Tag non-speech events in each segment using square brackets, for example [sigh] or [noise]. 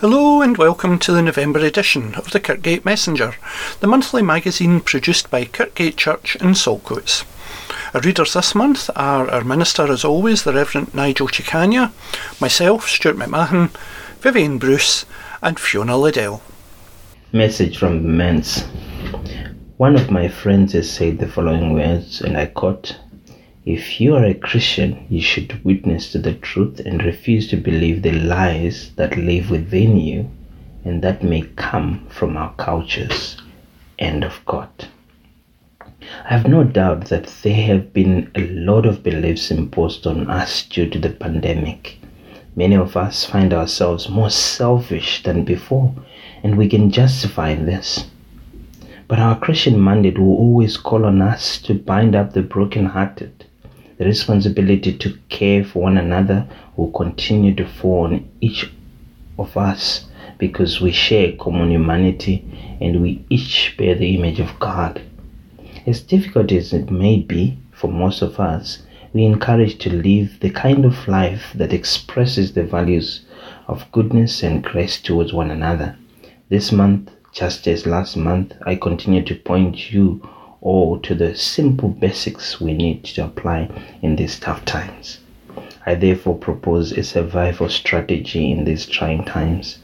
Hello and welcome to the November edition of the Kirkgate Messenger, the monthly magazine produced by Kirkgate Church in Saltcoats. Our readers this month are our minister, as always, the Reverend Nigel Chicania, myself, Stuart McMahon, Vivian Bruce, and Fiona Liddell. Message from the manse. One of my friends has said the following words, and I quote if you are a Christian, you should witness to the truth and refuse to believe the lies that live within you and that may come from our cultures. End of quote. I have no doubt that there have been a lot of beliefs imposed on us due to the pandemic. Many of us find ourselves more selfish than before, and we can justify this. But our Christian mandate will always call on us to bind up the brokenhearted the responsibility to care for one another will continue to fall on each of us because we share common humanity and we each bear the image of God. As difficult as it may be for most of us, we encourage to live the kind of life that expresses the values of goodness and grace towards one another. This month, just as last month, I continue to point you or to the simple basics we need to apply in these tough times. I therefore propose a survival strategy in these trying times.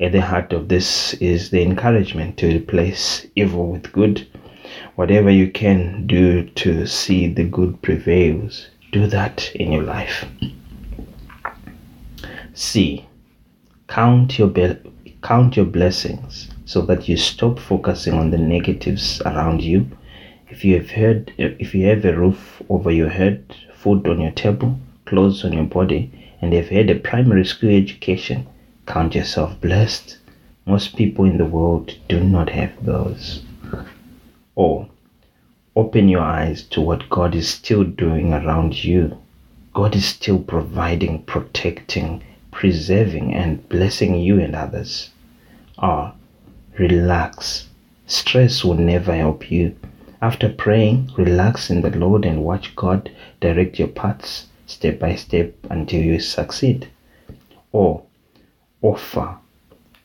At the heart of this is the encouragement to replace evil with good. Whatever you can do to see the good prevails, do that in your life. C. Count your be- count your blessings so that you stop focusing on the negatives around you if you have heard, if you have a roof over your head, food on your table, clothes on your body, and have had a primary school education, count yourself blessed. Most people in the world do not have those. Or open your eyes to what God is still doing around you. God is still providing, protecting, preserving, and blessing you and others. Or relax. Stress will never help you. After praying, relax in the Lord and watch God direct your paths step by step until you succeed. Or offer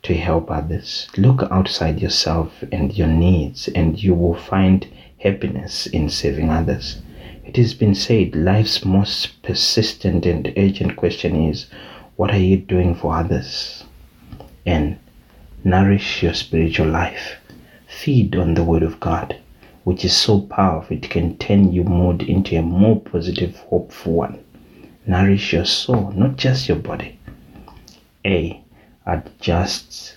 to help others. Look outside yourself and your needs, and you will find happiness in serving others. It has been said life's most persistent and urgent question is what are you doing for others? And nourish your spiritual life. Feed on the Word of God which is so powerful, it can turn your mood into a more positive, hopeful one. Nourish your soul, not just your body. A. Adjust.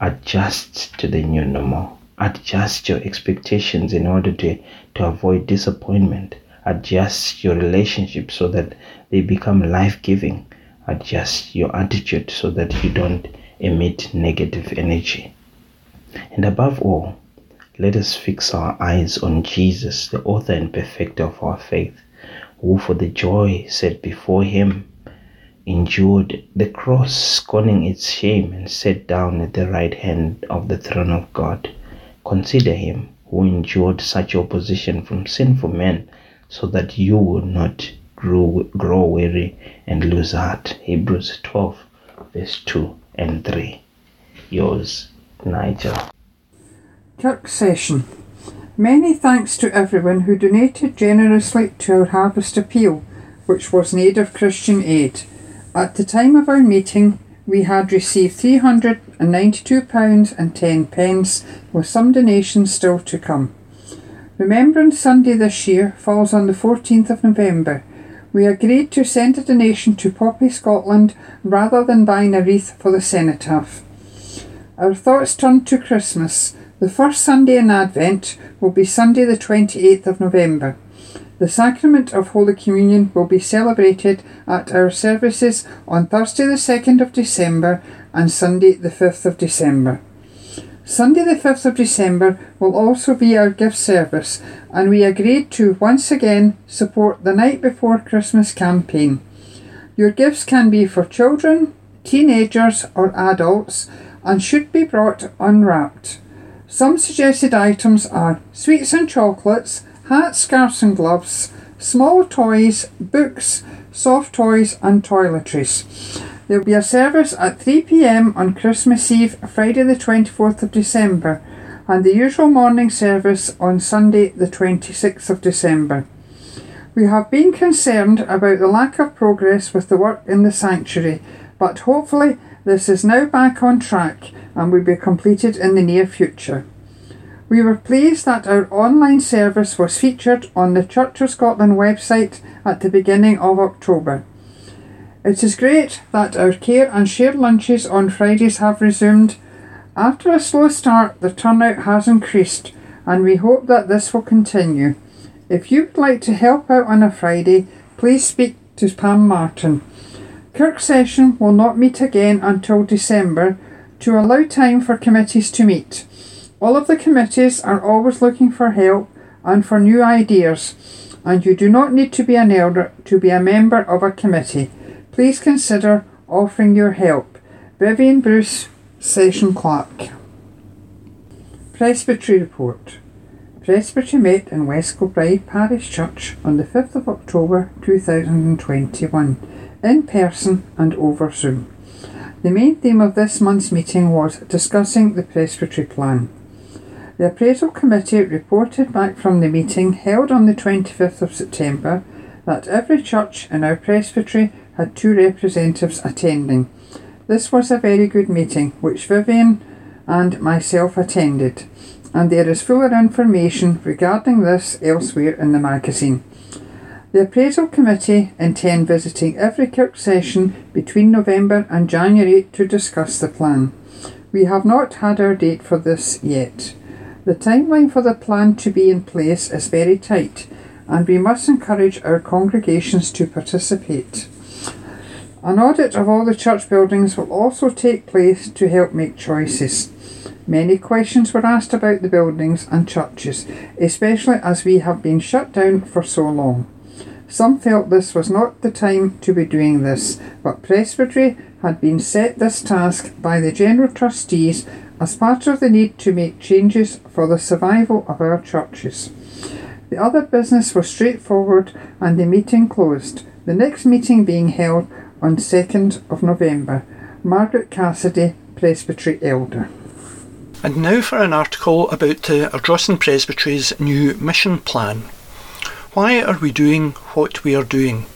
Adjust to the new normal. Adjust your expectations in order to, to avoid disappointment. Adjust your relationship so that they become life giving. Adjust your attitude so that you don't emit negative energy. And above all, let us fix our eyes on Jesus, the author and perfecter of our faith, who for the joy set before him endured the cross, scorning its shame, and sat down at the right hand of the throne of God. Consider him who endured such opposition from sinful men, so that you will not grow, grow weary and lose heart. Hebrews 12, verse 2 and 3. Yours, Nigel. Kirk session. Many thanks to everyone who donated generously to our harvest appeal, which was in aid of Christian aid. At the time of our meeting, we had received £392 and 10 pence, with some donations still to come. Remembrance Sunday this year falls on the 14th of November. We agreed to send a donation to Poppy Scotland rather than buying a wreath for the cenotaph. Our thoughts turn to Christmas the first Sunday in Advent will be Sunday, the 28th of November. The sacrament of Holy Communion will be celebrated at our services on Thursday, the 2nd of December and Sunday, the 5th of December. Sunday, the 5th of December, will also be our gift service, and we agreed to once again support the Night Before Christmas campaign. Your gifts can be for children, teenagers, or adults and should be brought unwrapped. Some suggested items are sweets and chocolates, hats, scarves and gloves, small toys, books, soft toys and toiletries. There will be a service at 3pm on Christmas Eve, Friday the 24th of December, and the usual morning service on Sunday the 26th of December. We have been concerned about the lack of progress with the work in the sanctuary, but hopefully this is now back on track and will be completed in the near future. We were pleased that our online service was featured on the Church of Scotland website at the beginning of October. It is great that our care and shared lunches on Fridays have resumed. After a slow start, the turnout has increased, and we hope that this will continue. If you would like to help out on a Friday, please speak to Pam Martin. Kirk session will not meet again until December to allow time for committees to meet. All of the committees are always looking for help and for new ideas, and you do not need to be an elder to be a member of a committee please consider offering your help. Vivian Bruce, Session Clerk. Presbytery Report. Presbytery met in West Kilbride Parish Church on the 5th of October 2021, in person and over Zoom. The main theme of this month's meeting was discussing the presbytery plan. The appraisal committee reported back from the meeting held on the 25th of September that every church in our presbytery had two representatives attending. This was a very good meeting, which Vivian and myself attended, and there is fuller information regarding this elsewhere in the magazine. The appraisal committee intend visiting every Kirk session between November and January to discuss the plan. We have not had our date for this yet. The timeline for the plan to be in place is very tight, and we must encourage our congregations to participate. An audit of all the church buildings will also take place to help make choices. Many questions were asked about the buildings and churches, especially as we have been shut down for so long. Some felt this was not the time to be doing this, but Presbytery had been set this task by the General Trustees as part of the need to make changes for the survival of our churches. The other business was straightforward and the meeting closed, the next meeting being held on 2nd of November. Margaret Cassidy, Presbytery Elder. And now for an article about the Ardrossan Presbytery's new mission plan. Why are we doing what we are doing?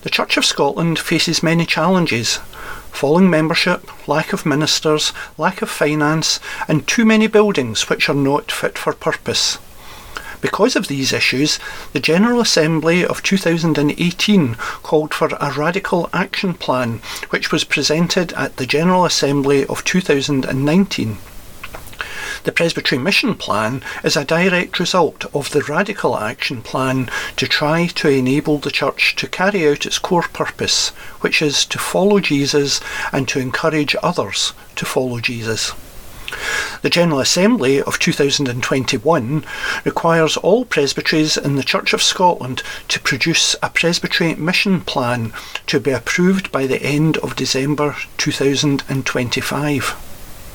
The Church of Scotland faces many challenges falling membership, lack of ministers, lack of finance, and too many buildings which are not fit for purpose. Because of these issues, the General Assembly of 2018 called for a radical action plan, which was presented at the General Assembly of 2019. The Presbytery Mission Plan is a direct result of the Radical Action Plan to try to enable the Church to carry out its core purpose, which is to follow Jesus and to encourage others to follow Jesus. The General Assembly of 2021 requires all presbyteries in the Church of Scotland to produce a presbytery mission plan to be approved by the end of December 2025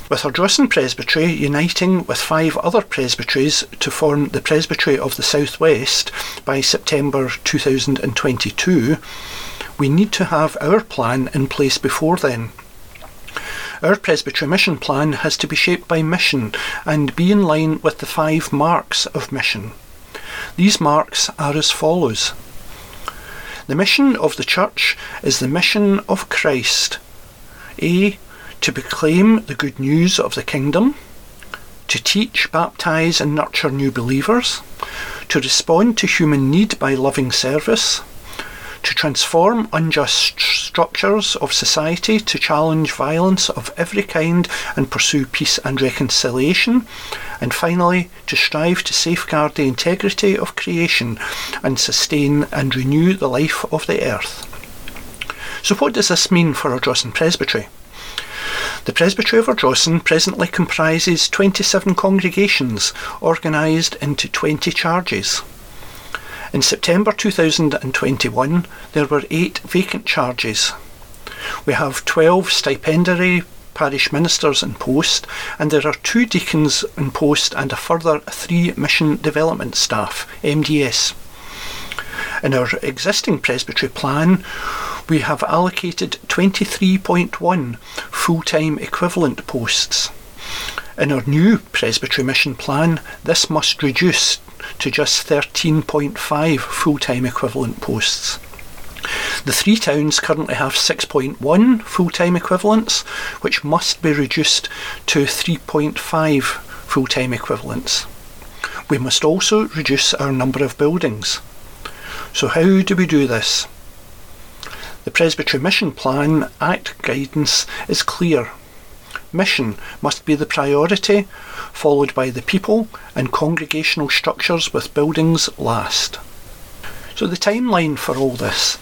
with Ardrossan Presbytery uniting with five other presbyteries to form the Presbytery of the South West by September 2022, we need to have our plan in place before then. Our presbytery mission plan has to be shaped by mission and be in line with the five marks of mission. These marks are as follows. The mission of the Church is the mission of Christ. A. To proclaim the good news of the kingdom. To teach, baptize, and nurture new believers. To respond to human need by loving service to transform unjust structures of society, to challenge violence of every kind and pursue peace and reconciliation, and finally, to strive to safeguard the integrity of creation and sustain and renew the life of the earth. So, what does this mean for our Ardrossan Presbytery? The Presbytery of Ardrossan presently comprises 27 congregations organised into 20 charges. In September 2021, there were eight vacant charges. We have 12 stipendiary parish ministers in post, and there are two deacons in post and a further three mission development staff, MDS. In our existing presbytery plan, we have allocated 23.1 full time equivalent posts. In our new presbytery mission plan, this must reduce to just 13.5 full time equivalent posts. The three towns currently have 6.1 full time equivalents, which must be reduced to 3.5 full time equivalents. We must also reduce our number of buildings. So, how do we do this? The Presbytery Mission Plan Act guidance is clear. Mission must be the priority, followed by the people and congregational structures with buildings last. So the timeline for all this.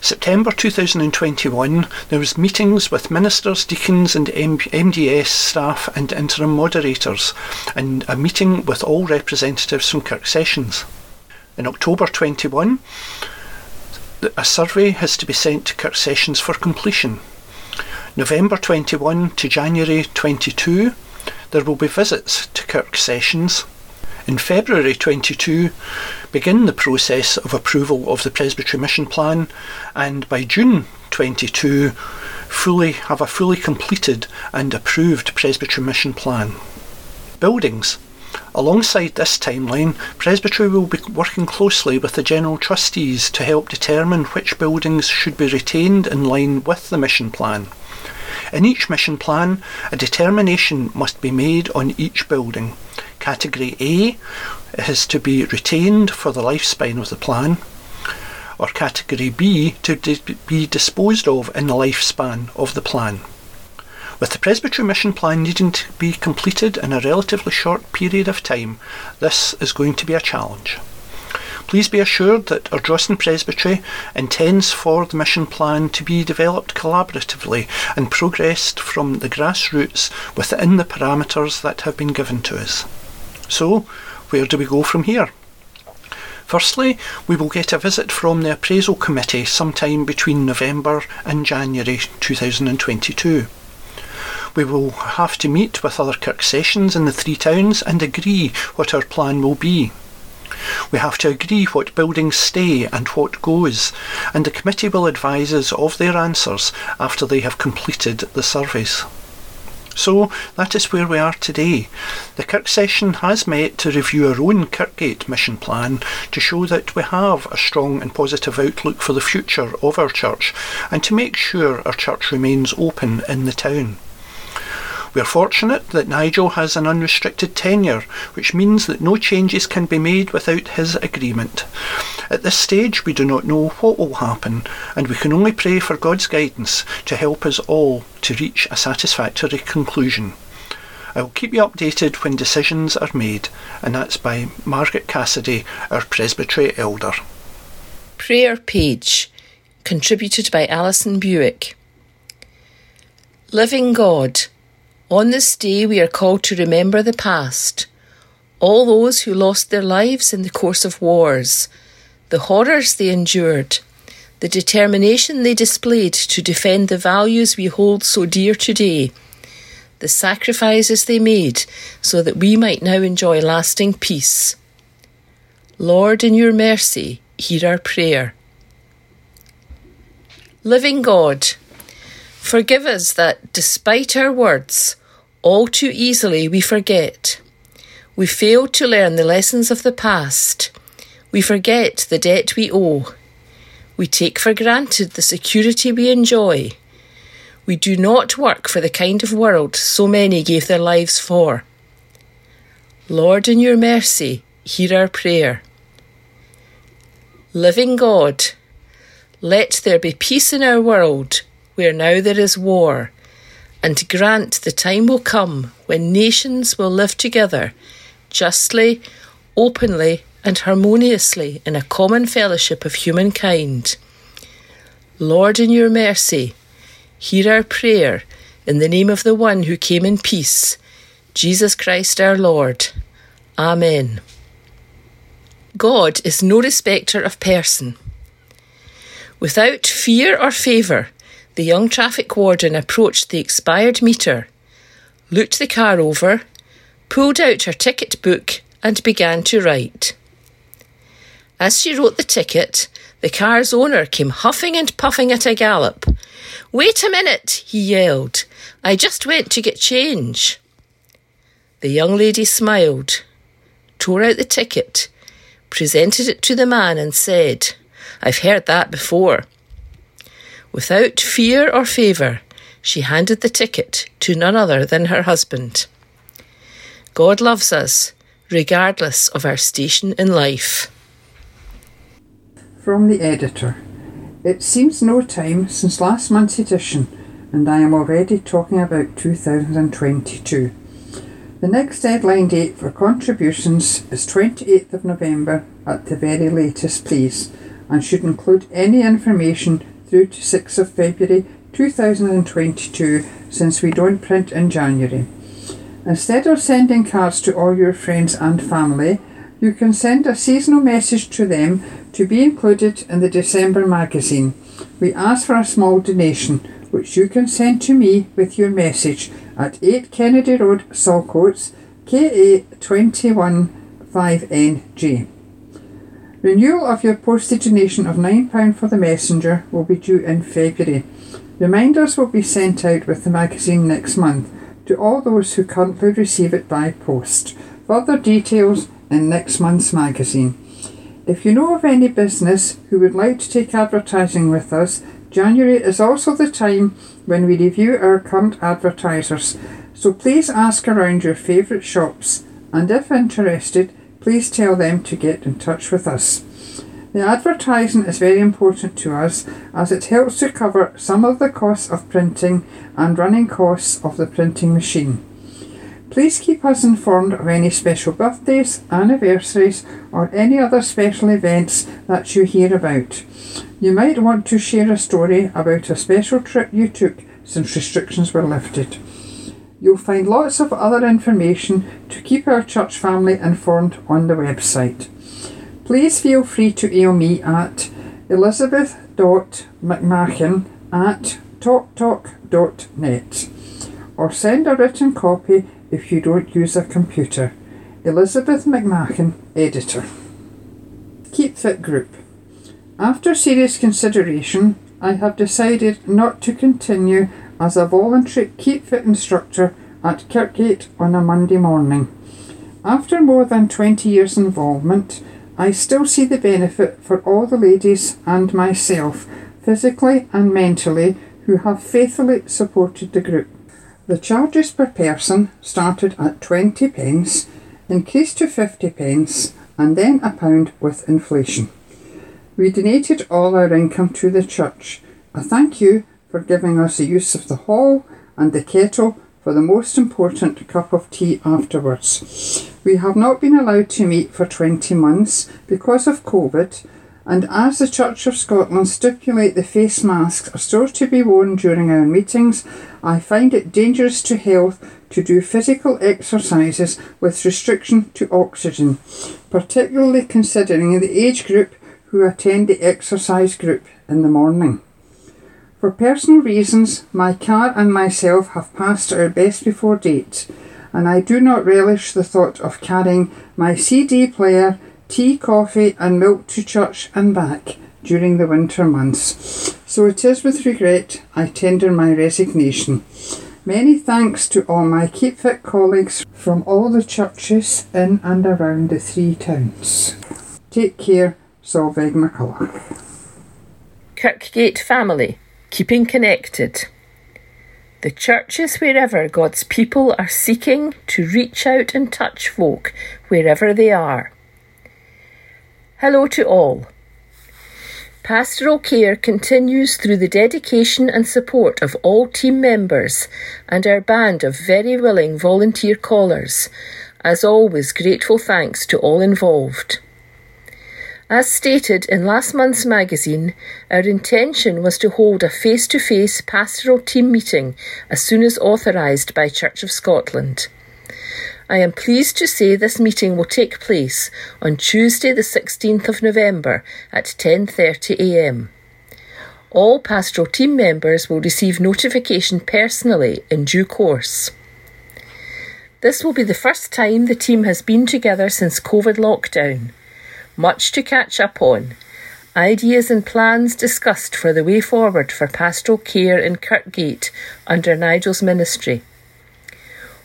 September 2021, there was meetings with ministers, deacons and MDS staff and interim moderators and a meeting with all representatives from Kirk Sessions. In October 21, a survey has to be sent to Kirk Sessions for completion. November 21 to January 22, there will be visits to Kirk Sessions. In February 22, begin the process of approval of the Presbytery Mission Plan, and by June 22, fully have a fully completed and approved Presbytery Mission Plan. Buildings. Alongside this timeline, Presbytery will be working closely with the General Trustees to help determine which buildings should be retained in line with the mission plan. In each mission plan, a determination must be made on each building. Category A is to be retained for the lifespan of the plan, or Category B to be disposed of in the lifespan of the plan. With the Presbytery Mission Plan needing to be completed in a relatively short period of time, this is going to be a challenge. Please be assured that Ardrossan Presbytery intends for the mission plan to be developed collaboratively and progressed from the grassroots within the parameters that have been given to us. So, where do we go from here? Firstly, we will get a visit from the appraisal committee sometime between November and January 2022. We will have to meet with other Kirk sessions in the three towns and agree what our plan will be. We have to agree what buildings stay and what goes, and the committee will advise us of their answers after they have completed the surveys. So that is where we are today. The Kirk session has met to review our own Kirkgate mission plan to show that we have a strong and positive outlook for the future of our church and to make sure our church remains open in the town. We are fortunate that Nigel has an unrestricted tenure, which means that no changes can be made without his agreement. At this stage, we do not know what will happen, and we can only pray for God's guidance to help us all to reach a satisfactory conclusion. I will keep you updated when decisions are made, and that's by Margaret Cassidy, our Presbytery Elder. Prayer page, contributed by Alison Buick. Living God, on this day, we are called to remember the past, all those who lost their lives in the course of wars, the horrors they endured, the determination they displayed to defend the values we hold so dear today, the sacrifices they made so that we might now enjoy lasting peace. Lord, in your mercy, hear our prayer. Living God, forgive us that, despite our words, all too easily we forget. We fail to learn the lessons of the past. We forget the debt we owe. We take for granted the security we enjoy. We do not work for the kind of world so many gave their lives for. Lord, in your mercy, hear our prayer. Living God, let there be peace in our world where now there is war and grant the time will come when nations will live together justly, openly, and harmoniously in a common fellowship of humankind. Lord, in your mercy, hear our prayer in the name of the one who came in peace, Jesus Christ our Lord. Amen. God is no respecter of person. Without fear or favour, the young traffic warden approached the expired meter, looked the car over, pulled out her ticket book, and began to write. As she wrote the ticket, The car's owner came huffing and puffing at a gallop. Wait a minute, he yelled. I just went to get change. The young lady smiled, tore out the ticket, presented it to the man, and said, I've heard that before. Without fear or favour, she handed the ticket to none other than her husband. God loves us, regardless of our station in life. From the editor. It seems no time since last month's edition, and I am already talking about 2022. The next deadline date for contributions is 28th of November at the very latest, please, and should include any information through to 6th of February 2022 since we don't print in January. Instead of sending cards to all your friends and family, you can send a seasonal message to them to be included in the December magazine. We ask for a small donation, which you can send to me with your message at 8 Kennedy Road, Saltcoats, KA 215NG. Renewal of your postage donation of £9 for the messenger will be due in February. Reminders will be sent out with the magazine next month to all those who currently receive it by post. Further details in next month's magazine. If you know of any business who would like to take advertising with us, January is also the time when we review our current advertisers. So please ask around your favourite shops and if interested, please tell them to get in touch with us. The advertising is very important to us as it helps to cover some of the costs of printing and running costs of the printing machine. Please keep us informed of any special birthdays, anniversaries, or any other special events that you hear about. You might want to share a story about a special trip you took since restrictions were lifted. You'll find lots of other information to keep our church family informed on the website. Please feel free to email me at elizabeth.mcmahon at talktalk.net or send a written copy if you don't use a computer. Elizabeth McMahon, Editor. Keep Fit Group. After serious consideration, I have decided not to continue as a voluntary Keep Fit instructor at Kirkgate on a Monday morning. After more than 20 years' involvement, I still see the benefit for all the ladies and myself, physically and mentally, who have faithfully supported the group. The charges per person started at 20 pence, increased to 50 pence, and then a pound with inflation. We donated all our income to the church. A thank you for giving us the use of the hall and the kettle for the most important cup of tea afterwards. We have not been allowed to meet for 20 months because of COVID, and as the Church of Scotland stipulate the face masks are still to be worn during our meetings, I find it dangerous to health to do physical exercises with restriction to oxygen, particularly considering the age group who attend the exercise group in the morning. For personal reasons, my car and myself have passed our best before date, and I do not relish the thought of carrying my CD player, tea, coffee, and milk to church and back during the winter months. So it is with regret I tender my resignation. Many thanks to all my Keep Fit colleagues from all the churches in and around the three towns. Take care, Solveig McCulloch. Kirkgate family keeping connected. The church is wherever God's people are seeking to reach out and touch folk wherever they are. Hello to all. Pastoral care continues through the dedication and support of all team members and our band of very willing volunteer callers. As always, grateful thanks to all involved. As stated in last month's magazine, our intention was to hold a face to face pastoral team meeting as soon as authorised by Church of Scotland. I am pleased to say this meeting will take place on Tuesday the 16th of November at 10:30 a.m. All pastoral team members will receive notification personally in due course. This will be the first time the team has been together since COVID lockdown much to catch up on, ideas and plans discussed for the way forward for pastoral care in Kirkgate under Nigel's ministry.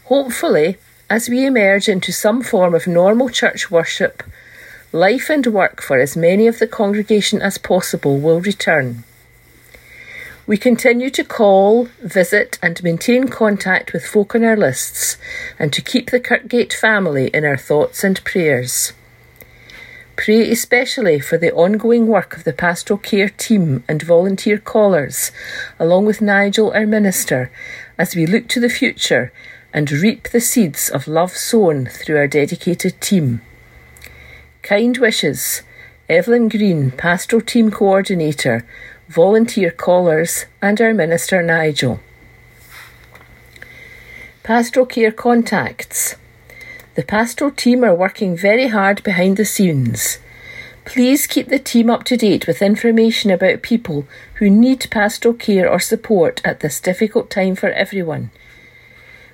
Hopefully, as we emerge into some form of normal church worship, life and work for as many of the congregation as possible will return. We continue to call, visit, and maintain contact with folk on our lists, and to keep the Kirkgate family in our thoughts and prayers. Pray especially for the ongoing work of the pastoral care team and volunteer callers, along with Nigel, our minister, as we look to the future and reap the seeds of love sown through our dedicated team. Kind wishes, Evelyn Green, Pastoral Team Coordinator, volunteer callers, and our Minister Nigel. Pastoral Care Contacts. The pastoral team are working very hard behind the scenes. Please keep the team up to date with information about people who need pastoral care or support at this difficult time for everyone.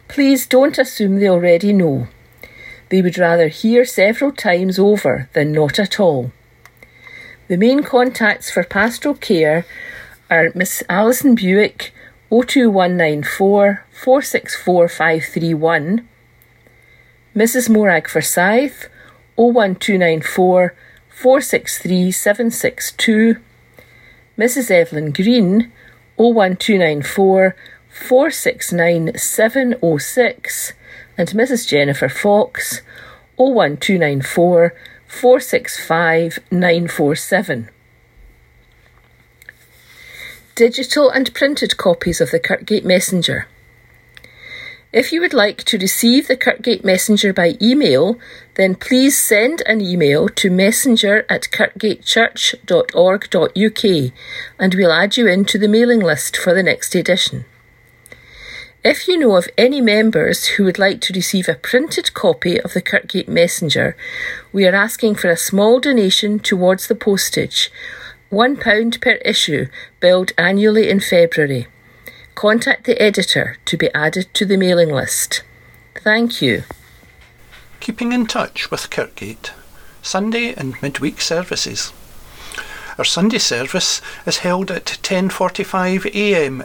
Please don't assume they already know. They would rather hear several times over than not at all. The main contacts for pastoral care are Miss Alison Buick, 02194 464 531, Mrs. Morag Forsyth, 01294 463 762, Mrs. Evelyn Green, 01294 469 706, and Mrs. Jennifer Fox, 01294 465 947. Digital and printed copies of the Kirkgate Messenger. If you would like to receive the Kirkgate Messenger by email, then please send an email to messenger at kirkgatechurch.org.uk and we'll add you into the mailing list for the next edition. If you know of any members who would like to receive a printed copy of the Kirkgate Messenger, we are asking for a small donation towards the postage, £1 per issue, billed annually in February. Contact the editor to be added to the mailing list. Thank you. Keeping in touch with Kirkgate, Sunday and midweek services. Our Sunday service is held at 10:45 a.m.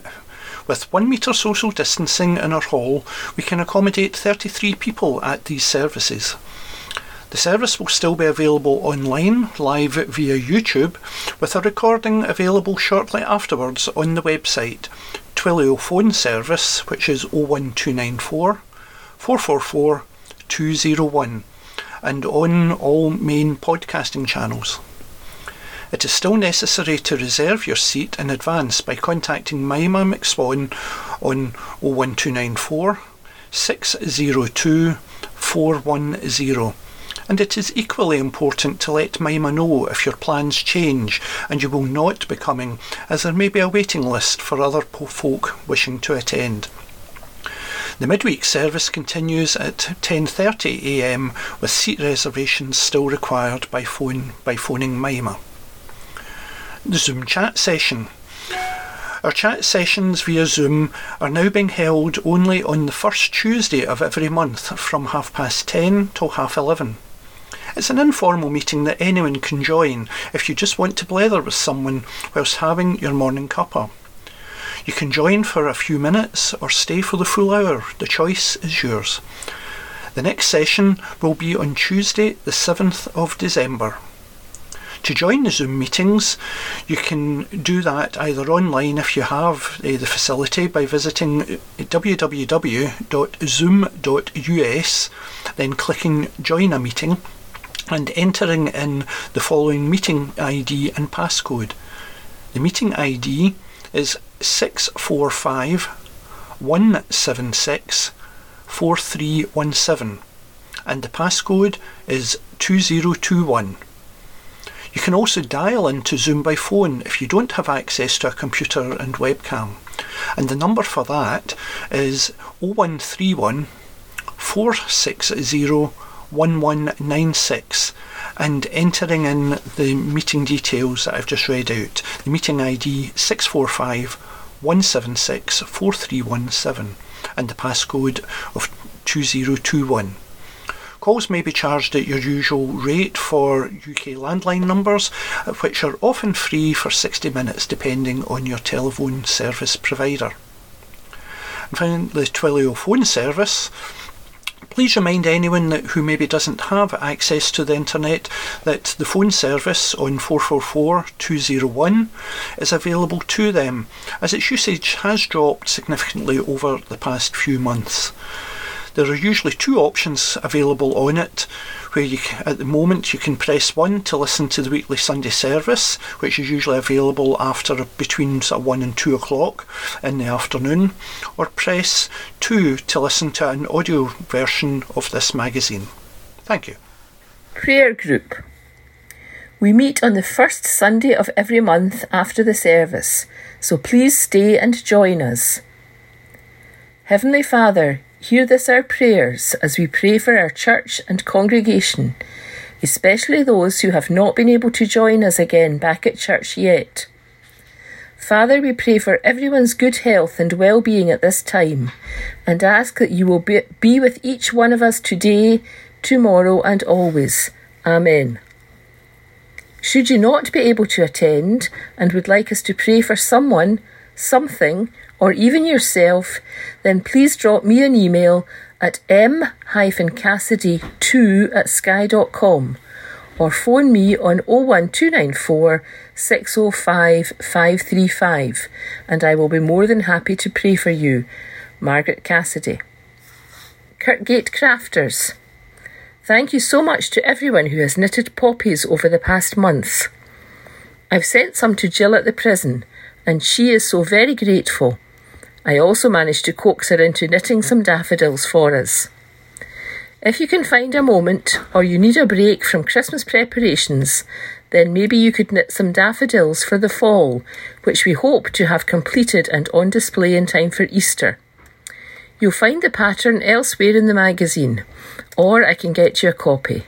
With one metre social distancing in our hall, we can accommodate 33 people at these services. The service will still be available online, live via YouTube, with a recording available shortly afterwards on the website. Twilio phone service, which is 01294 444 201, and on all main podcasting channels. It is still necessary to reserve your seat in advance by contacting Mima McSwan on 01294 602 410. And it is equally important to let Mima know if your plans change and you will not be coming, as there may be a waiting list for other folk wishing to attend. The midweek service continues at 10:30 a.m. with seat reservations still required by phone by phoning Mima the Zoom chat session. Our chat sessions via Zoom are now being held only on the first Tuesday of every month from half past 10 till half 11. It's an informal meeting that anyone can join if you just want to blether with someone whilst having your morning cuppa. You can join for a few minutes or stay for the full hour. The choice is yours. The next session will be on Tuesday, the 7th of December. To join the Zoom meetings, you can do that either online if you have uh, the facility by visiting www.zoom.us, then clicking Join a Meeting and entering in the following meeting ID and passcode. The meeting ID is 645 176 4317 and the passcode is 2021. You can also dial into Zoom by phone if you don't have access to a computer and webcam. And the number for that is 0131 460 1196 and entering in the meeting details that I've just read out. The meeting ID 645 176 4317 and the passcode of 2021. Calls may be charged at your usual rate for UK landline numbers, which are often free for 60 minutes depending on your telephone service provider. And finally, the Twilio phone service. Please remind anyone that, who maybe doesn't have access to the internet that the phone service on 444 201 is available to them, as its usage has dropped significantly over the past few months. There are usually two options available on it, where you at the moment you can press one to listen to the weekly Sunday service, which is usually available after between sort of one and two o'clock in the afternoon, or press two to listen to an audio version of this magazine. Thank you. Prayer Group. We meet on the first Sunday of every month after the service, so please stay and join us. Heavenly Father, Hear this our prayers as we pray for our church and congregation, especially those who have not been able to join us again back at church yet. Father, we pray for everyone's good health and well being at this time and ask that you will be, be with each one of us today, tomorrow, and always. Amen. Should you not be able to attend and would like us to pray for someone, something, or even yourself, then please drop me an email at m-cassidy2 at sky.com or phone me on 01294 605 535 and I will be more than happy to pray for you. Margaret Cassidy. Kirkgate Crafters. Thank you so much to everyone who has knitted poppies over the past month. I've sent some to Jill at the prison, and she is so very grateful. I also managed to coax her into knitting some daffodils for us. If you can find a moment or you need a break from Christmas preparations, then maybe you could knit some daffodils for the fall, which we hope to have completed and on display in time for Easter. You'll find the pattern elsewhere in the magazine, or I can get you a copy.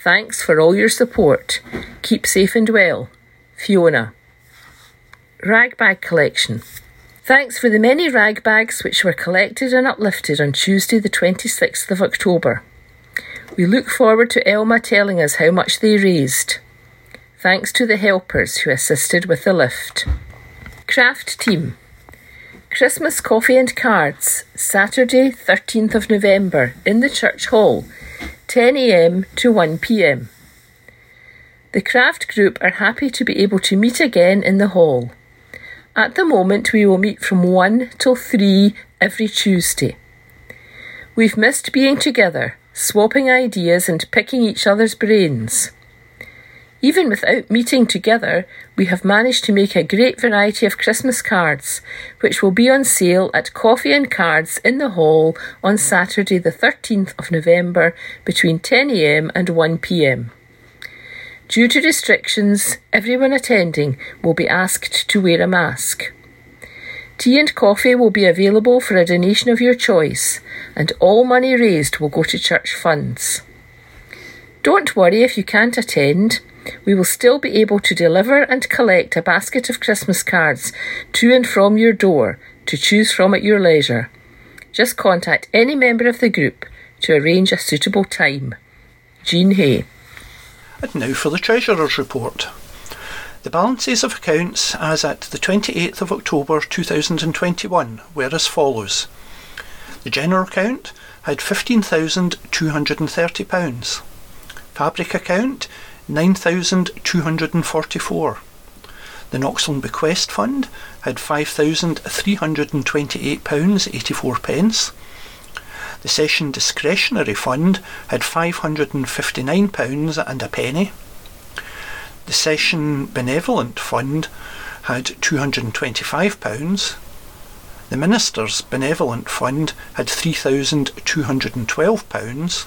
Thanks for all your support. Keep safe and well. Fiona. Ragbag Collection. Thanks for the many rag bags which were collected and uplifted on Tuesday, the 26th of October. We look forward to Elma telling us how much they raised. Thanks to the helpers who assisted with the lift. Craft Team Christmas coffee and cards, Saturday, 13th of November, in the Church Hall, 10am to 1pm. The craft group are happy to be able to meet again in the hall. At the moment, we will meet from 1 till 3 every Tuesday. We've missed being together, swapping ideas and picking each other's brains. Even without meeting together, we have managed to make a great variety of Christmas cards, which will be on sale at Coffee and Cards in the Hall on Saturday, the 13th of November, between 10am and 1pm. Due to restrictions, everyone attending will be asked to wear a mask. Tea and coffee will be available for a donation of your choice, and all money raised will go to church funds. Don't worry if you can't attend. We will still be able to deliver and collect a basket of Christmas cards to and from your door to choose from at your leisure. Just contact any member of the group to arrange a suitable time. Jean Hay. And now for the Treasurer's Report. The balances of accounts as at the 28th of October 2021 were as follows. The general account had £15,230. Fabric account £9,244. The Knoxland Bequest Fund had £5,328.84. The Session Discretionary Fund had £559 and a penny. The Session Benevolent Fund had £225. The Minister's Benevolent Fund had £3,212.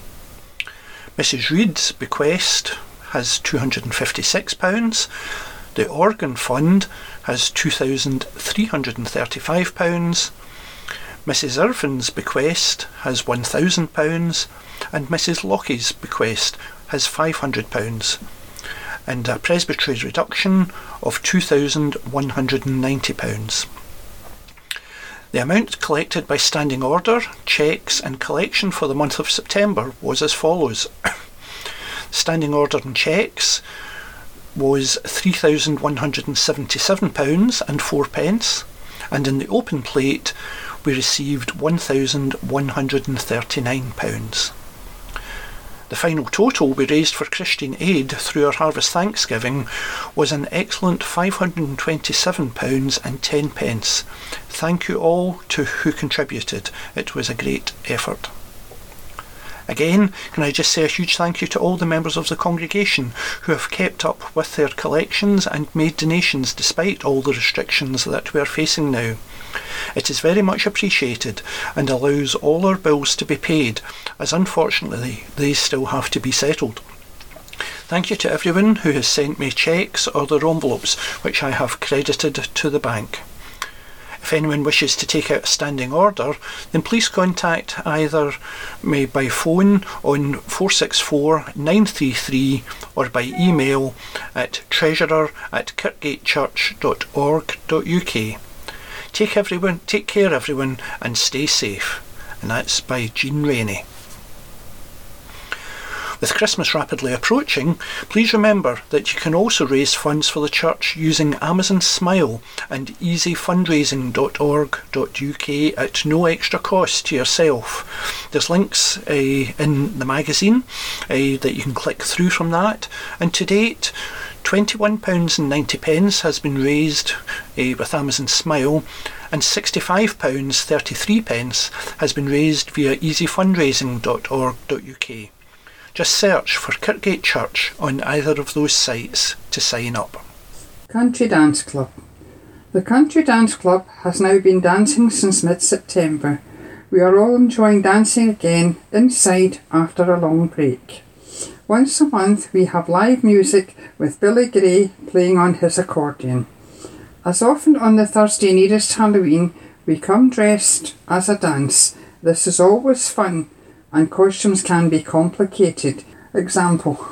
Mrs. Reed's bequest has £256. The Organ Fund has £2,335. Mrs. Irvin's bequest has £1,000 and Mrs. Lockie's bequest has £500 and a presbytery reduction of £2,190. The amount collected by standing order, cheques, and collection for the month of September was as follows. [coughs] standing order and cheques was £3,177 and 4 pence, and in the open plate we received £1,139. The final total we raised for Christian Aid through our Harvest Thanksgiving was an excellent £527 and 10 pence. Thank you all to who contributed. It was a great effort. Again, can I just say a huge thank you to all the members of the congregation who have kept up with their collections and made donations despite all the restrictions that we are facing now. It is very much appreciated and allows all our bills to be paid, as unfortunately they still have to be settled. Thank you to everyone who has sent me cheques or their envelopes, which I have credited to the bank. If anyone wishes to take out a standing order, then please contact either me by phone on 464 933 or by email at treasurer at kirkgatechurch.org.uk. Take everyone, take care everyone, and stay safe. And that's by Jean Rainey. With Christmas rapidly approaching, please remember that you can also raise funds for the church using Amazon Smile and easyfundraising.org.uk at no extra cost to yourself. There's links uh, in the magazine uh, that you can click through from that, and to date, £21.90 has been raised uh, with Amazon Smile, and £65.33 has been raised via easyfundraising.org.uk. Just search for Kirkgate Church on either of those sites to sign up. Country Dance Club. The Country Dance Club has now been dancing since mid September. We are all enjoying dancing again inside after a long break. Once a month, we have live music with Billy Gray playing on his accordion. As often on the Thursday nearest Halloween, we come dressed as a dance. This is always fun and costumes can be complicated. Example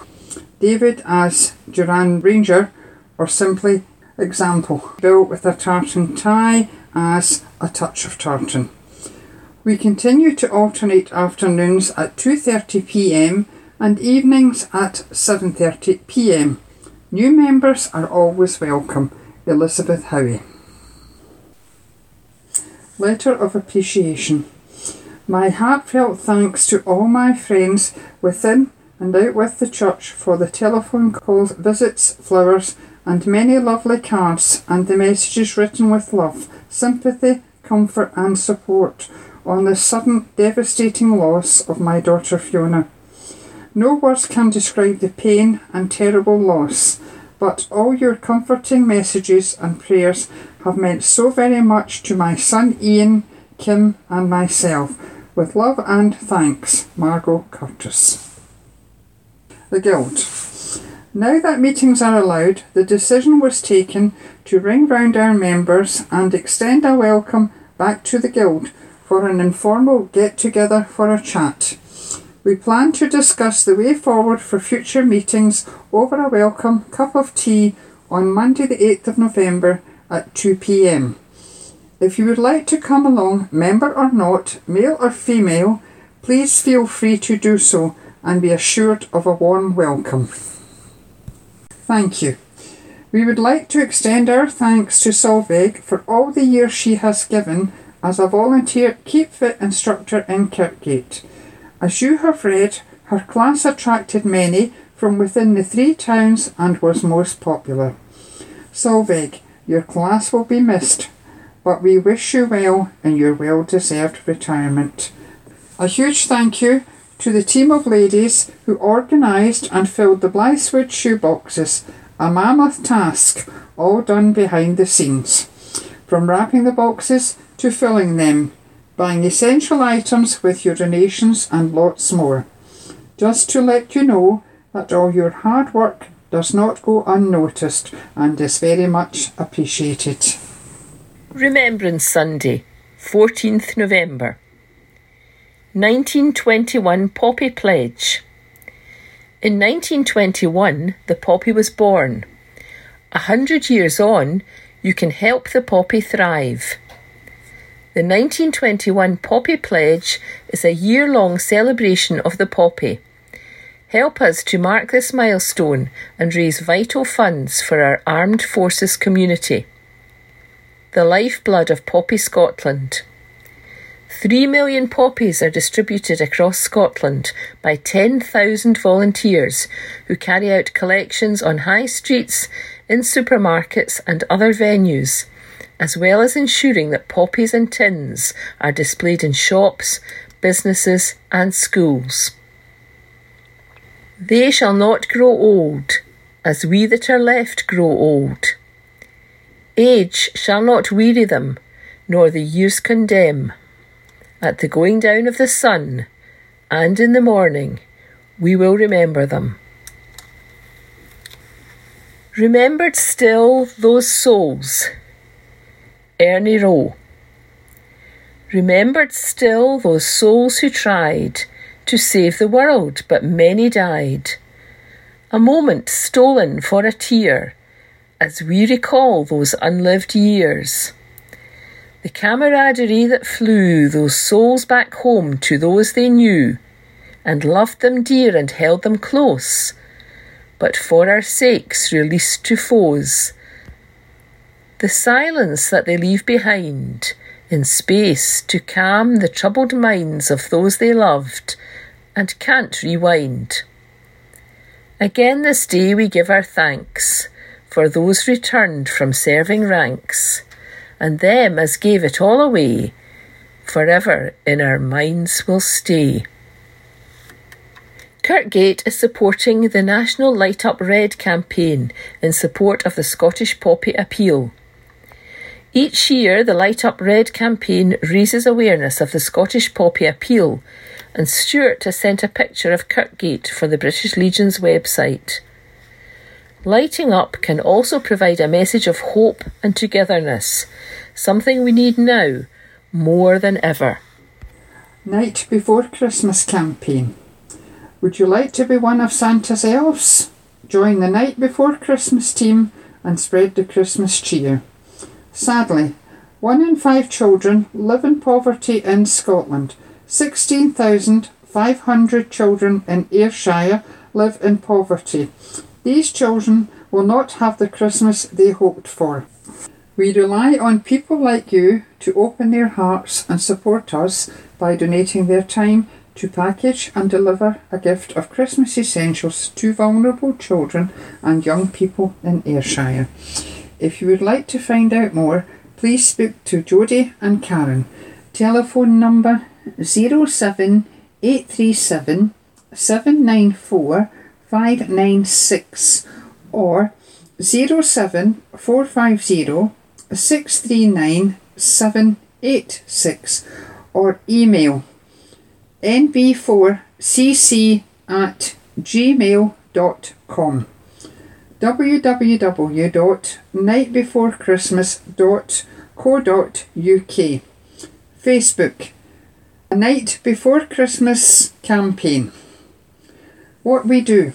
David as Duran Ranger, or simply example Bill with a tartan tie as a touch of tartan. We continue to alternate afternoons at 2:30 p.m. and evenings at 7:30 p.m. New members are always welcome. Elizabeth Howie. Letter of Appreciation my heartfelt thanks to all my friends within and out with the church for the telephone calls, visits, flowers, and many lovely cards and the messages written with love, sympathy, comfort, and support on the sudden devastating loss of my daughter Fiona. No words can describe the pain and terrible loss, but all your comforting messages and prayers have meant so very much to my son Ian, Kim, and myself with love and thanks, Margot Curtis. The Guild. Now that meetings are allowed, the decision was taken to ring round our members and extend a welcome back to the Guild for an informal get together for a chat. We plan to discuss the way forward for future meetings over a welcome cup of tea on Monday, the 8th of November at 2 pm. If you would like to come along, member or not, male or female, please feel free to do so and be assured of a warm welcome. Thank you. We would like to extend our thanks to Solveig for all the years she has given as a volunteer Keep Fit instructor in Kirkgate. As you have read, her class attracted many from within the three towns and was most popular. Solveig, your class will be missed, but we wish you well in your well deserved retirement. A huge thank you to the team of ladies who organised and filled the Blythswood shoe boxes, a mammoth task, all done behind the scenes. From wrapping the boxes to filling them, buying essential items with your donations and lots more. Just to let you know that all your hard work does not go unnoticed and is very much appreciated. Remembrance Sunday, 14th November. 1921 Poppy Pledge. In 1921, the poppy was born. A hundred years on, you can help the poppy thrive. The 1921 Poppy Pledge is a year long celebration of the poppy. Help us to mark this milestone and raise vital funds for our armed forces community. The lifeblood of Poppy Scotland. Three million poppies are distributed across Scotland by 10,000 volunteers who carry out collections on high streets, in supermarkets, and other venues as well as ensuring that poppies and tins are displayed in shops, businesses, and schools. They shall not grow old, as we that are left grow old. Age shall not weary them, nor the years condemn. At the going down of the sun, and in the morning, we will remember them. Remembered still those souls Ernie Rowe. Remembered still those souls who tried to save the world, but many died. A moment stolen for a tear as we recall those unlived years. The camaraderie that flew those souls back home to those they knew, and loved them dear and held them close, but for our sakes released to foes the silence that they leave behind in space to calm the troubled minds of those they loved and can't rewind. Again this day we give our thanks for those returned from serving ranks, and them as gave it all away, forever in our minds will stay. Kirkgate is supporting the National Light Up Red campaign in support of the Scottish Poppy Appeal. Each year, the Light Up Red campaign raises awareness of the Scottish Poppy Appeal, and Stuart has sent a picture of Kirkgate for the British Legion's website. Lighting up can also provide a message of hope and togetherness, something we need now more than ever. Night Before Christmas campaign. Would you like to be one of Santa's elves? Join the Night Before Christmas team and spread the Christmas cheer. Sadly, one in five children live in poverty in Scotland. 16,500 children in Ayrshire live in poverty. These children will not have the Christmas they hoped for. We rely on people like you to open their hearts and support us by donating their time to package and deliver a gift of Christmas essentials to vulnerable children and young people in Ayrshire. If you would like to find out more, please speak to Jodie and Karen. Telephone number 07837 794 596 or 07450 639 786 or email nb4cc at gmail.com www.nightbeforechristmas.co.uk. Facebook A Night Before Christmas campaign. What we do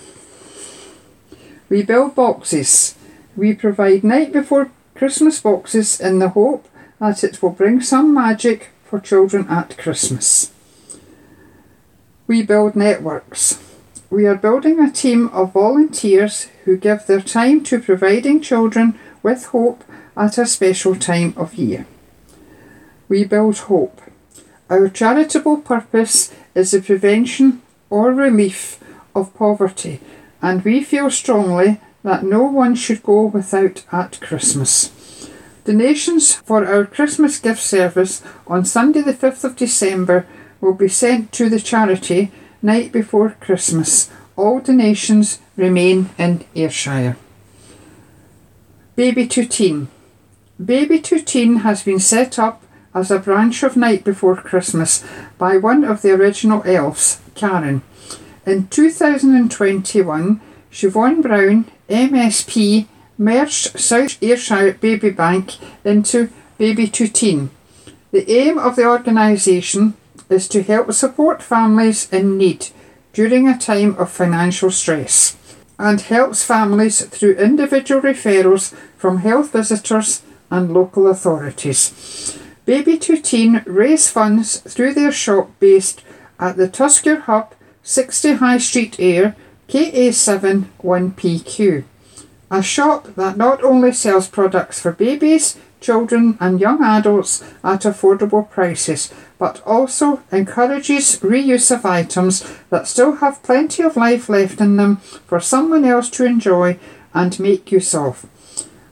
we build boxes. We provide night before Christmas boxes in the hope that it will bring some magic for children at Christmas. We build networks. We are building a team of volunteers who give their time to providing children with hope at a special time of year. We build hope. Our charitable purpose is the prevention or relief of poverty, and we feel strongly that no one should go without at Christmas. Donations for our Christmas gift service on Sunday, the 5th of December, will be sent to the charity night before Christmas. All donations remain in Ayrshire. Baby to Teen. Baby to Teen has been set up as a branch of Night Before Christmas by one of the original elves, Karen. In 2021, Siobhian Brown, MSP, merged South Ayrshire Baby Bank into Baby to Teen. The aim of the organisation is to help support families in need during a time of financial stress and helps families through individual referrals from health visitors and local authorities. Baby to Teen raise funds through their shop based at the Tusker Hub, 60 High Street Ayr, KA7 1PQ. A shop that not only sells products for babies, children, and young adults at affordable prices, but also encourages reuse of items that still have plenty of life left in them for someone else to enjoy and make use of.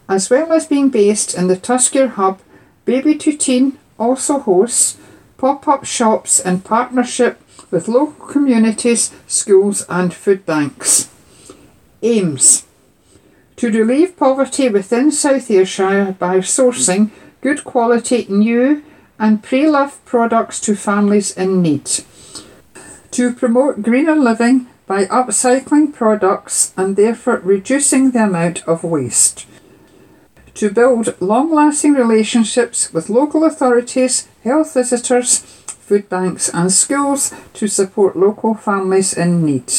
As well as being based in the Tusker Hub, Baby to Teen also hosts pop up shops in partnership with local communities, schools, and food banks. Aims to relieve poverty within South Ayrshire by sourcing good quality new and pre-loved products to families in need. To promote greener living by upcycling products and therefore reducing the amount of waste. To build long lasting relationships with local authorities, health visitors, food banks, and schools to support local families in need.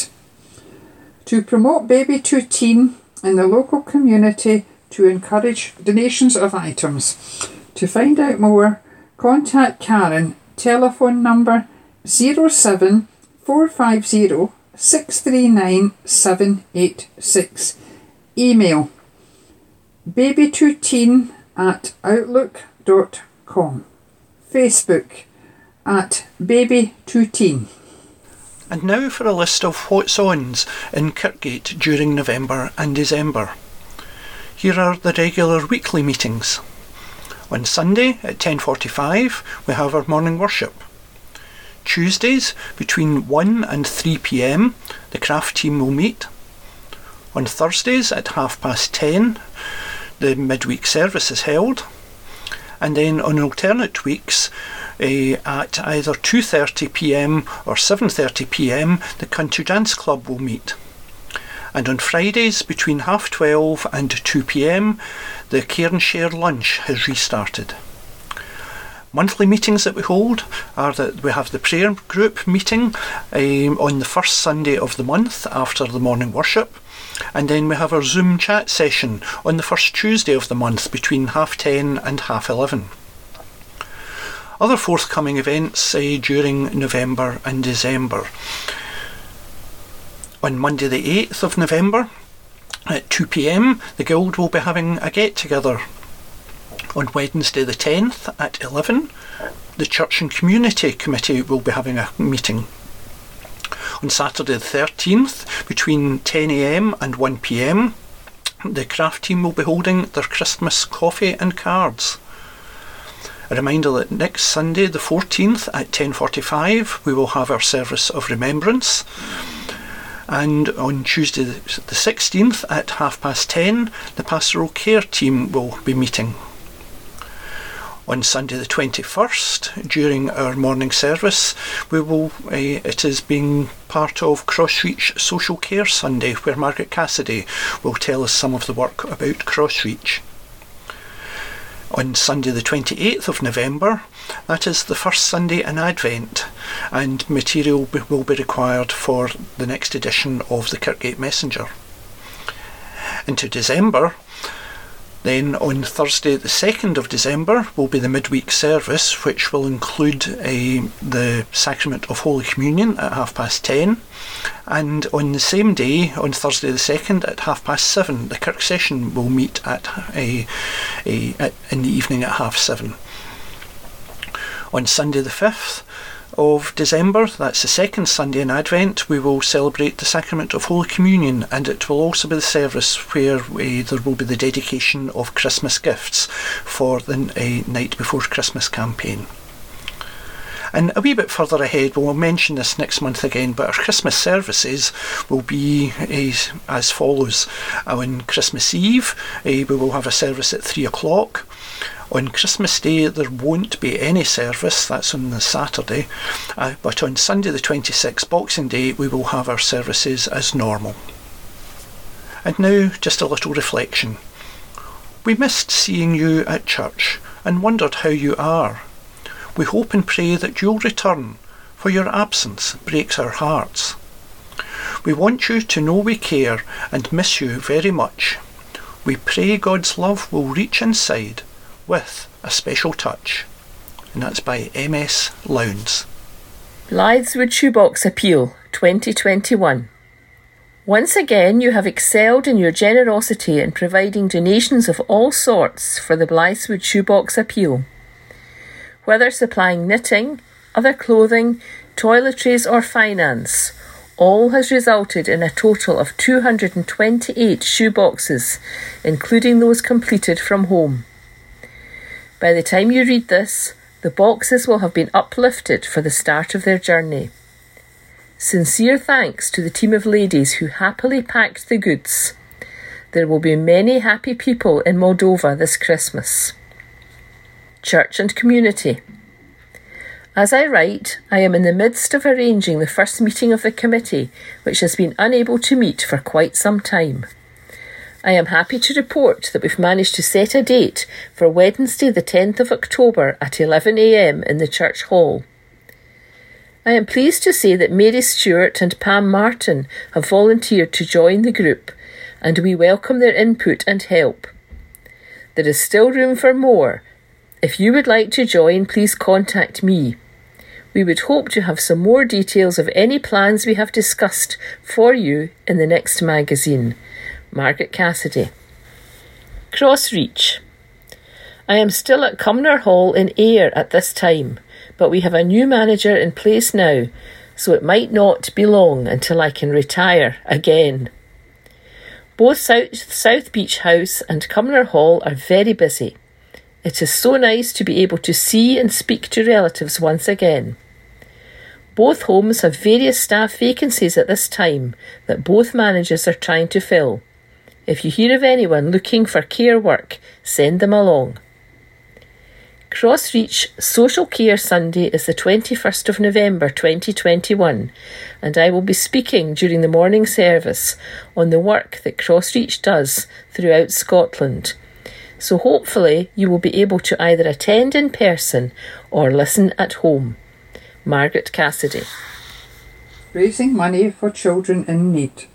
To promote baby to teen in the local community to encourage donations of items. To find out more, contact Karen, telephone number 07 450 639 786. Email baby2teen at outlook.com. Facebook at baby2teen. And now for a list of what's ons in Kirkgate during November and December. Here are the regular weekly meetings. On Sunday at 10:45 we have our morning worship. Tuesdays between 1 and 3 p.m. the craft team will meet. On Thursdays at half past 10 the midweek service is held. And then on alternate weeks uh, at either 2:30 p.m. or 7:30 p.m. the Country Dance Club will meet. And on Fridays between half 12 and 2 p.m. the Care and Share lunch has restarted. Monthly meetings that we hold are that we have the prayer group meeting um, on the first Sunday of the month after the morning worship. And then we have our Zoom chat session on the first Tuesday of the month between half 10 and half 11. Other forthcoming events uh, during November and December. On Monday, the 8th of November at 2 pm, the Guild will be having a get together. On Wednesday, the 10th at 11, the Church and Community Committee will be having a meeting. On Saturday, the 13th, between 10am and 1pm, the craft team will be holding their Christmas coffee and cards. A reminder that next Sunday, the 14th at 10:45, we will have our service of remembrance. And on Tuesday, the 16th at half past 10, the pastoral care team will be meeting. On Sunday, the 21st, during our morning service, we will. Uh, it is being part of Crossreach Social Care Sunday, where Margaret Cassidy will tell us some of the work about Crossreach on Sunday, the 28th of November. That is the first Sunday in Advent, and material will be required for the next edition of the Kirkgate Messenger. Into December, then on Thursday, the 2nd of December, will be the midweek service, which will include a, the sacrament of Holy Communion at half past 10. And on the same day, on Thursday the 2nd, at half past 7, the Kirk session will meet at a, a, at, in the evening at half 7. On Sunday the 5th, of December, that's the second Sunday in Advent, we will celebrate the Sacrament of Holy Communion, and it will also be the service where uh, there will be the dedication of Christmas gifts for the uh, Night Before Christmas campaign. And a wee bit further ahead, we'll mention this next month again, but our Christmas services will be as, as follows. On Christmas Eve, uh, we will have a service at 3 o'clock. On Christmas Day, there won't be any service, that's on the Saturday, uh, but on Sunday, the 26th, Boxing Day, we will have our services as normal. And now, just a little reflection. We missed seeing you at church and wondered how you are. We hope and pray that you'll return, for your absence breaks our hearts. We want you to know we care and miss you very much. We pray God's love will reach inside with a special touch. and that's by MS Lowndes. Blythswood Shoebox Appeal 2021. Once again, you have excelled in your generosity in providing donations of all sorts for the Blythswood Shoebox Appeal. Whether supplying knitting, other clothing, toiletries, or finance, all has resulted in a total of 228 shoeboxes, including those completed from home. By the time you read this, the boxes will have been uplifted for the start of their journey. Sincere thanks to the team of ladies who happily packed the goods. There will be many happy people in Moldova this Christmas. Church and Community. As I write, I am in the midst of arranging the first meeting of the committee, which has been unable to meet for quite some time. I am happy to report that we've managed to set a date for Wednesday, the 10th of October at 11am in the church hall. I am pleased to say that Mary Stewart and Pam Martin have volunteered to join the group, and we welcome their input and help. There is still room for more. If you would like to join, please contact me. We would hope to have some more details of any plans we have discussed for you in the next magazine. Margaret Cassidy. Crossreach. I am still at Cumnor Hall in Ayr at this time, but we have a new manager in place now, so it might not be long until I can retire again. Both South, South Beach House and Cumnor Hall are very busy. It is so nice to be able to see and speak to relatives once again. Both homes have various staff vacancies at this time that both managers are trying to fill. If you hear of anyone looking for care work, send them along. Crossreach Social Care Sunday is the 21st of November 2021, and I will be speaking during the morning service on the work that Crossreach does throughout Scotland. So hopefully you will be able to either attend in person or listen at home. Margaret Cassidy. Raising money for children in need.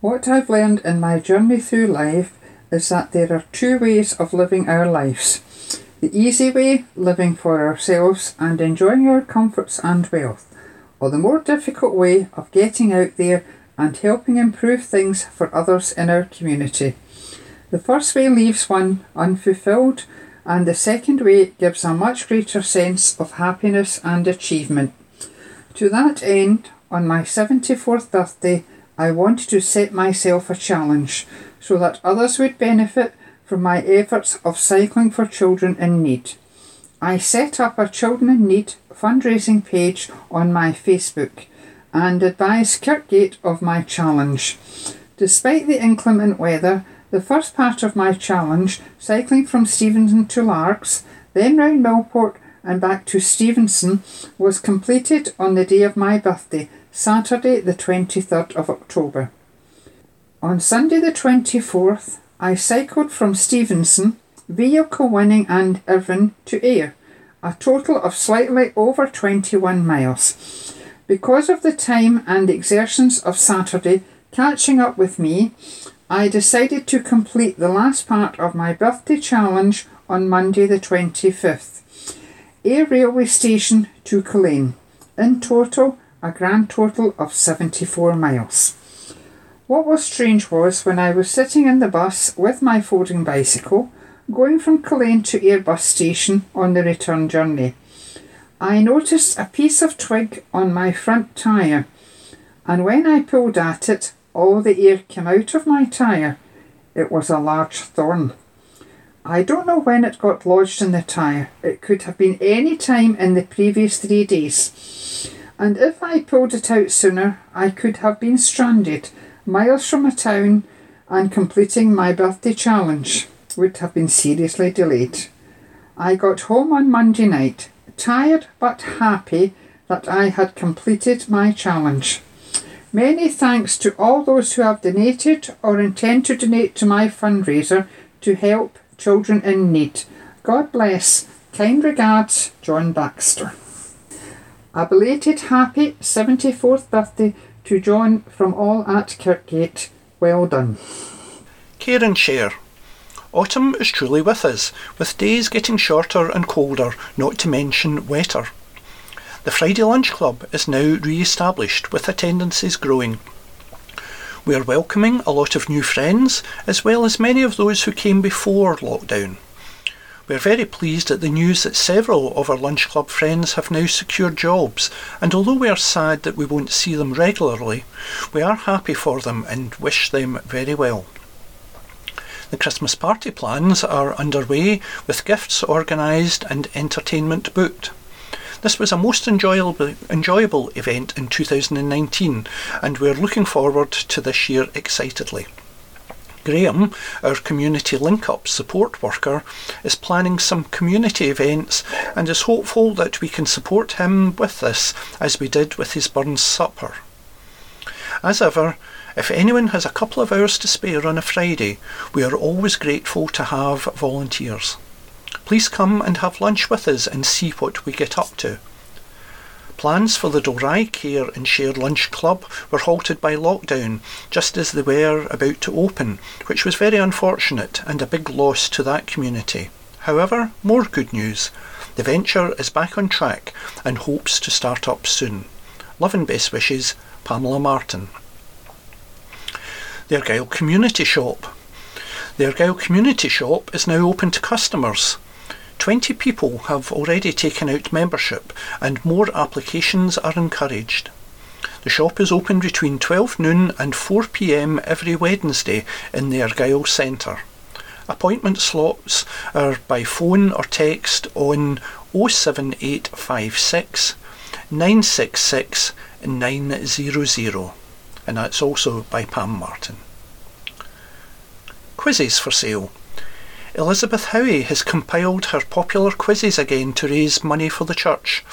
What I've learned in my journey through life is that there are two ways of living our lives. The easy way, living for ourselves and enjoying our comforts and wealth, or the more difficult way of getting out there and helping improve things for others in our community. The first way leaves one unfulfilled and the second way gives a much greater sense of happiness and achievement. To that end, on my 74th birthday, I wanted to set myself a challenge so that others would benefit from my efforts of cycling for children in need. I set up a Children in Need fundraising page on my Facebook and advised Kirkgate of my challenge. Despite the inclement weather, the first part of my challenge, cycling from Stevenston to Largs, then round Millport and back to Stevenston, was completed on the day of my birthday, Saturday the 23rd of October. On Sunday the 24th, I cycled from Stevenston, vehicle winning and Irvine to Ayr, a total of slightly over 21 miles. Because of the time and exertions of Saturday catching up with me, I decided to complete the last part of my birthday challenge on Monday the 25th. Ayr Railway Station to Culzean. In total, a grand total of 74 miles. What was strange was when I was sitting in the bus with my folding bicycle, going from Culzean to Ayr bus station on the return journey. I noticed a piece of twig on my front tyre, and when I pulled at it, all the air came out of my tyre. It was a large thorn. I don't know when it got lodged in the tyre. It could have been any time in the previous three days. And if I pulled it out sooner, I could have been stranded miles from a town and completing my birthday challenge would have been seriously delayed. I got home on Monday night, tired but happy that I had completed my challenge. Many thanks to all those who have donated or intend to donate to my fundraiser to help children in need. God bless. Kind regards, John Baxter. A belated happy 74th birthday to John from all at Kirkgate. Well done. Care and share. Autumn is truly with us, with days getting shorter and colder, not to mention wetter. The Friday Lunch Club is now re established with attendances growing. We are welcoming a lot of new friends, as well as many of those who came before lockdown. We are very pleased at the news that several of our lunch club friends have now secured jobs, and although we are sad that we won't see them regularly, we are happy for them and wish them very well. The Christmas party plans are underway with gifts organised and entertainment booked. This was a most enjoyable, enjoyable event in 2019, and we're looking forward to this year excitedly. Graham, our community link up support worker, is planning some community events and is hopeful that we can support him with this as we did with his Burns Supper. As ever, if anyone has a couple of hours to spare on a Friday, we are always grateful to have volunteers. Please come and have lunch with us and see what we get up to. Plans for the Dalry Care and Share Lunch Club were halted by lockdown just as they were about to open, which was very unfortunate and a big loss to that community. However, more good news. The venture is back on track and hopes to start up soon. Love and best wishes, Pamela Martin. The Argyll Community Shop. The Argyll Community Shop is now open to customers. 20 people have already taken out membership and more applications are encouraged. The shop is open between 12 noon and 4 pm every Wednesday in the Argyle Centre. Appointment slots are by phone or text on 07856 966 900 and that's also by Pam Martin. Quizzes for sale. Elizabeth Howie has compiled her popular quizzes again to raise money for the church.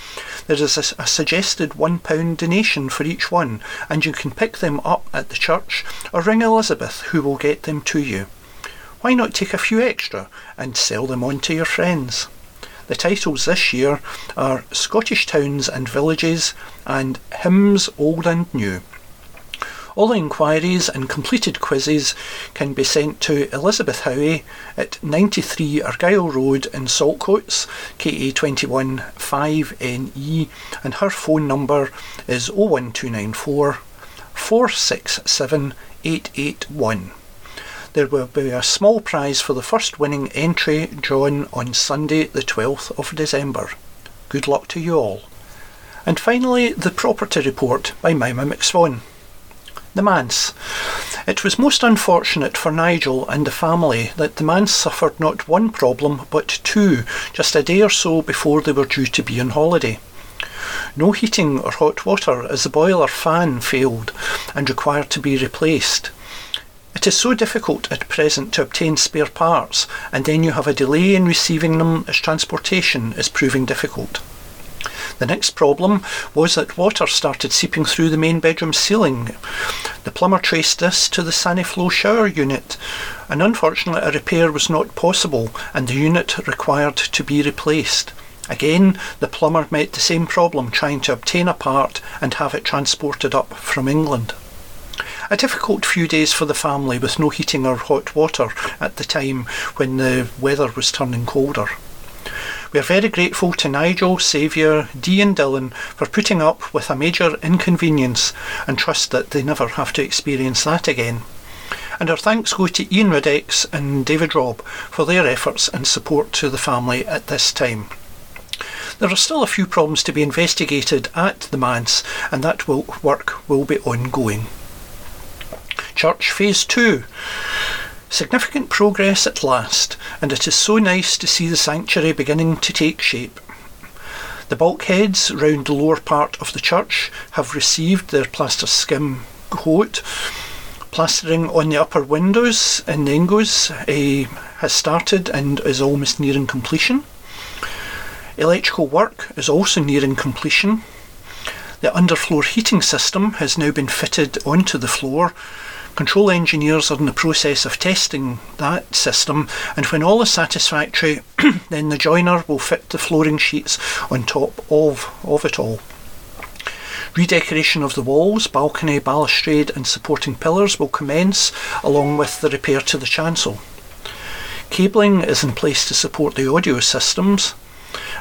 There is a, a, suggested £1 donation for each one, and you can pick them up at the church or ring Elizabeth, who will get them to you. Why not take a few extra and sell them on to your friends? The titles this year are Scottish Towns and Villages and Hymns Old and New. All inquiries and completed quizzes can be sent to Elizabeth Howie at 93 Argyle Road in Saltcoats, KA21 5NE, and her phone number is 01294 467 881. There will be a small prize for the first winning entry drawn on Sunday, the 12th of December. Good luck to you all. And finally, the property report by Mima McSwan the manse. It was most unfortunate for Nigel and the family that the manse suffered not one problem but two just a day or so before they were due to be on holiday. No heating or hot water as the boiler fan failed and required to be replaced. It is so difficult at present to obtain spare parts, and then you have a delay in receiving them as transportation is proving difficult. The next problem was that water started seeping through the main bedroom ceiling. The plumber traced this to the Saniflo shower unit, and unfortunately, a repair was not possible and the unit required to be replaced. Again, the plumber met the same problem trying to obtain a part and have it transported up from England. A difficult few days for the family with no heating or hot water at the time when the weather was turning colder. We are very grateful to Nigel, Saviour, Dee and Dylan for putting up with a major inconvenience and trust that they never have to experience that again. And our thanks go to Ian Ridex and David Robb for their efforts and support to the family at this time. There are still a few problems to be investigated at the manse, and that work will be ongoing. Church Phase 2. Significant progress at last, and it is so nice to see the sanctuary beginning to take shape. The bulkheads round the lower part of the church have received their plaster skim coat. Plastering on the upper windows in the ingos uh, has started and is almost nearing completion. Electrical work is also nearing completion. The underfloor heating system has now been fitted onto the floor Control engineers are in the process of testing that system, and when all is satisfactory, [clears throat] then the joiner will fit the flooring sheets on top of, of it all. Redecoration of the walls, balcony, balustrade, and supporting pillars will commence, along with the repair to the chancel. Cabling is in place to support the audio systems,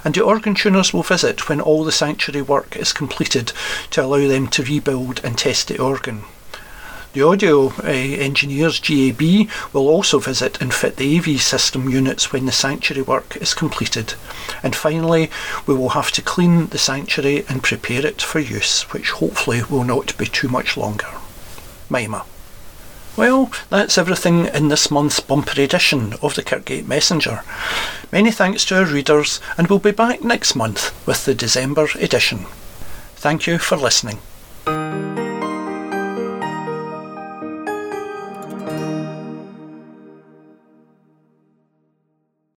and the organ tuners will visit when all the sanctuary work is completed to allow them to rebuild and test the organ. The audio uh, engineers GAB will also visit and fit the AV system units when the sanctuary work is completed. And finally, we will have to clean the sanctuary and prepare it for use, which hopefully will not be too much longer. Mima. Well, that's everything in this month's bumper edition of the Kirkgate Messenger. Many thanks to our readers, and we'll be back next month with the December edition. Thank you for listening.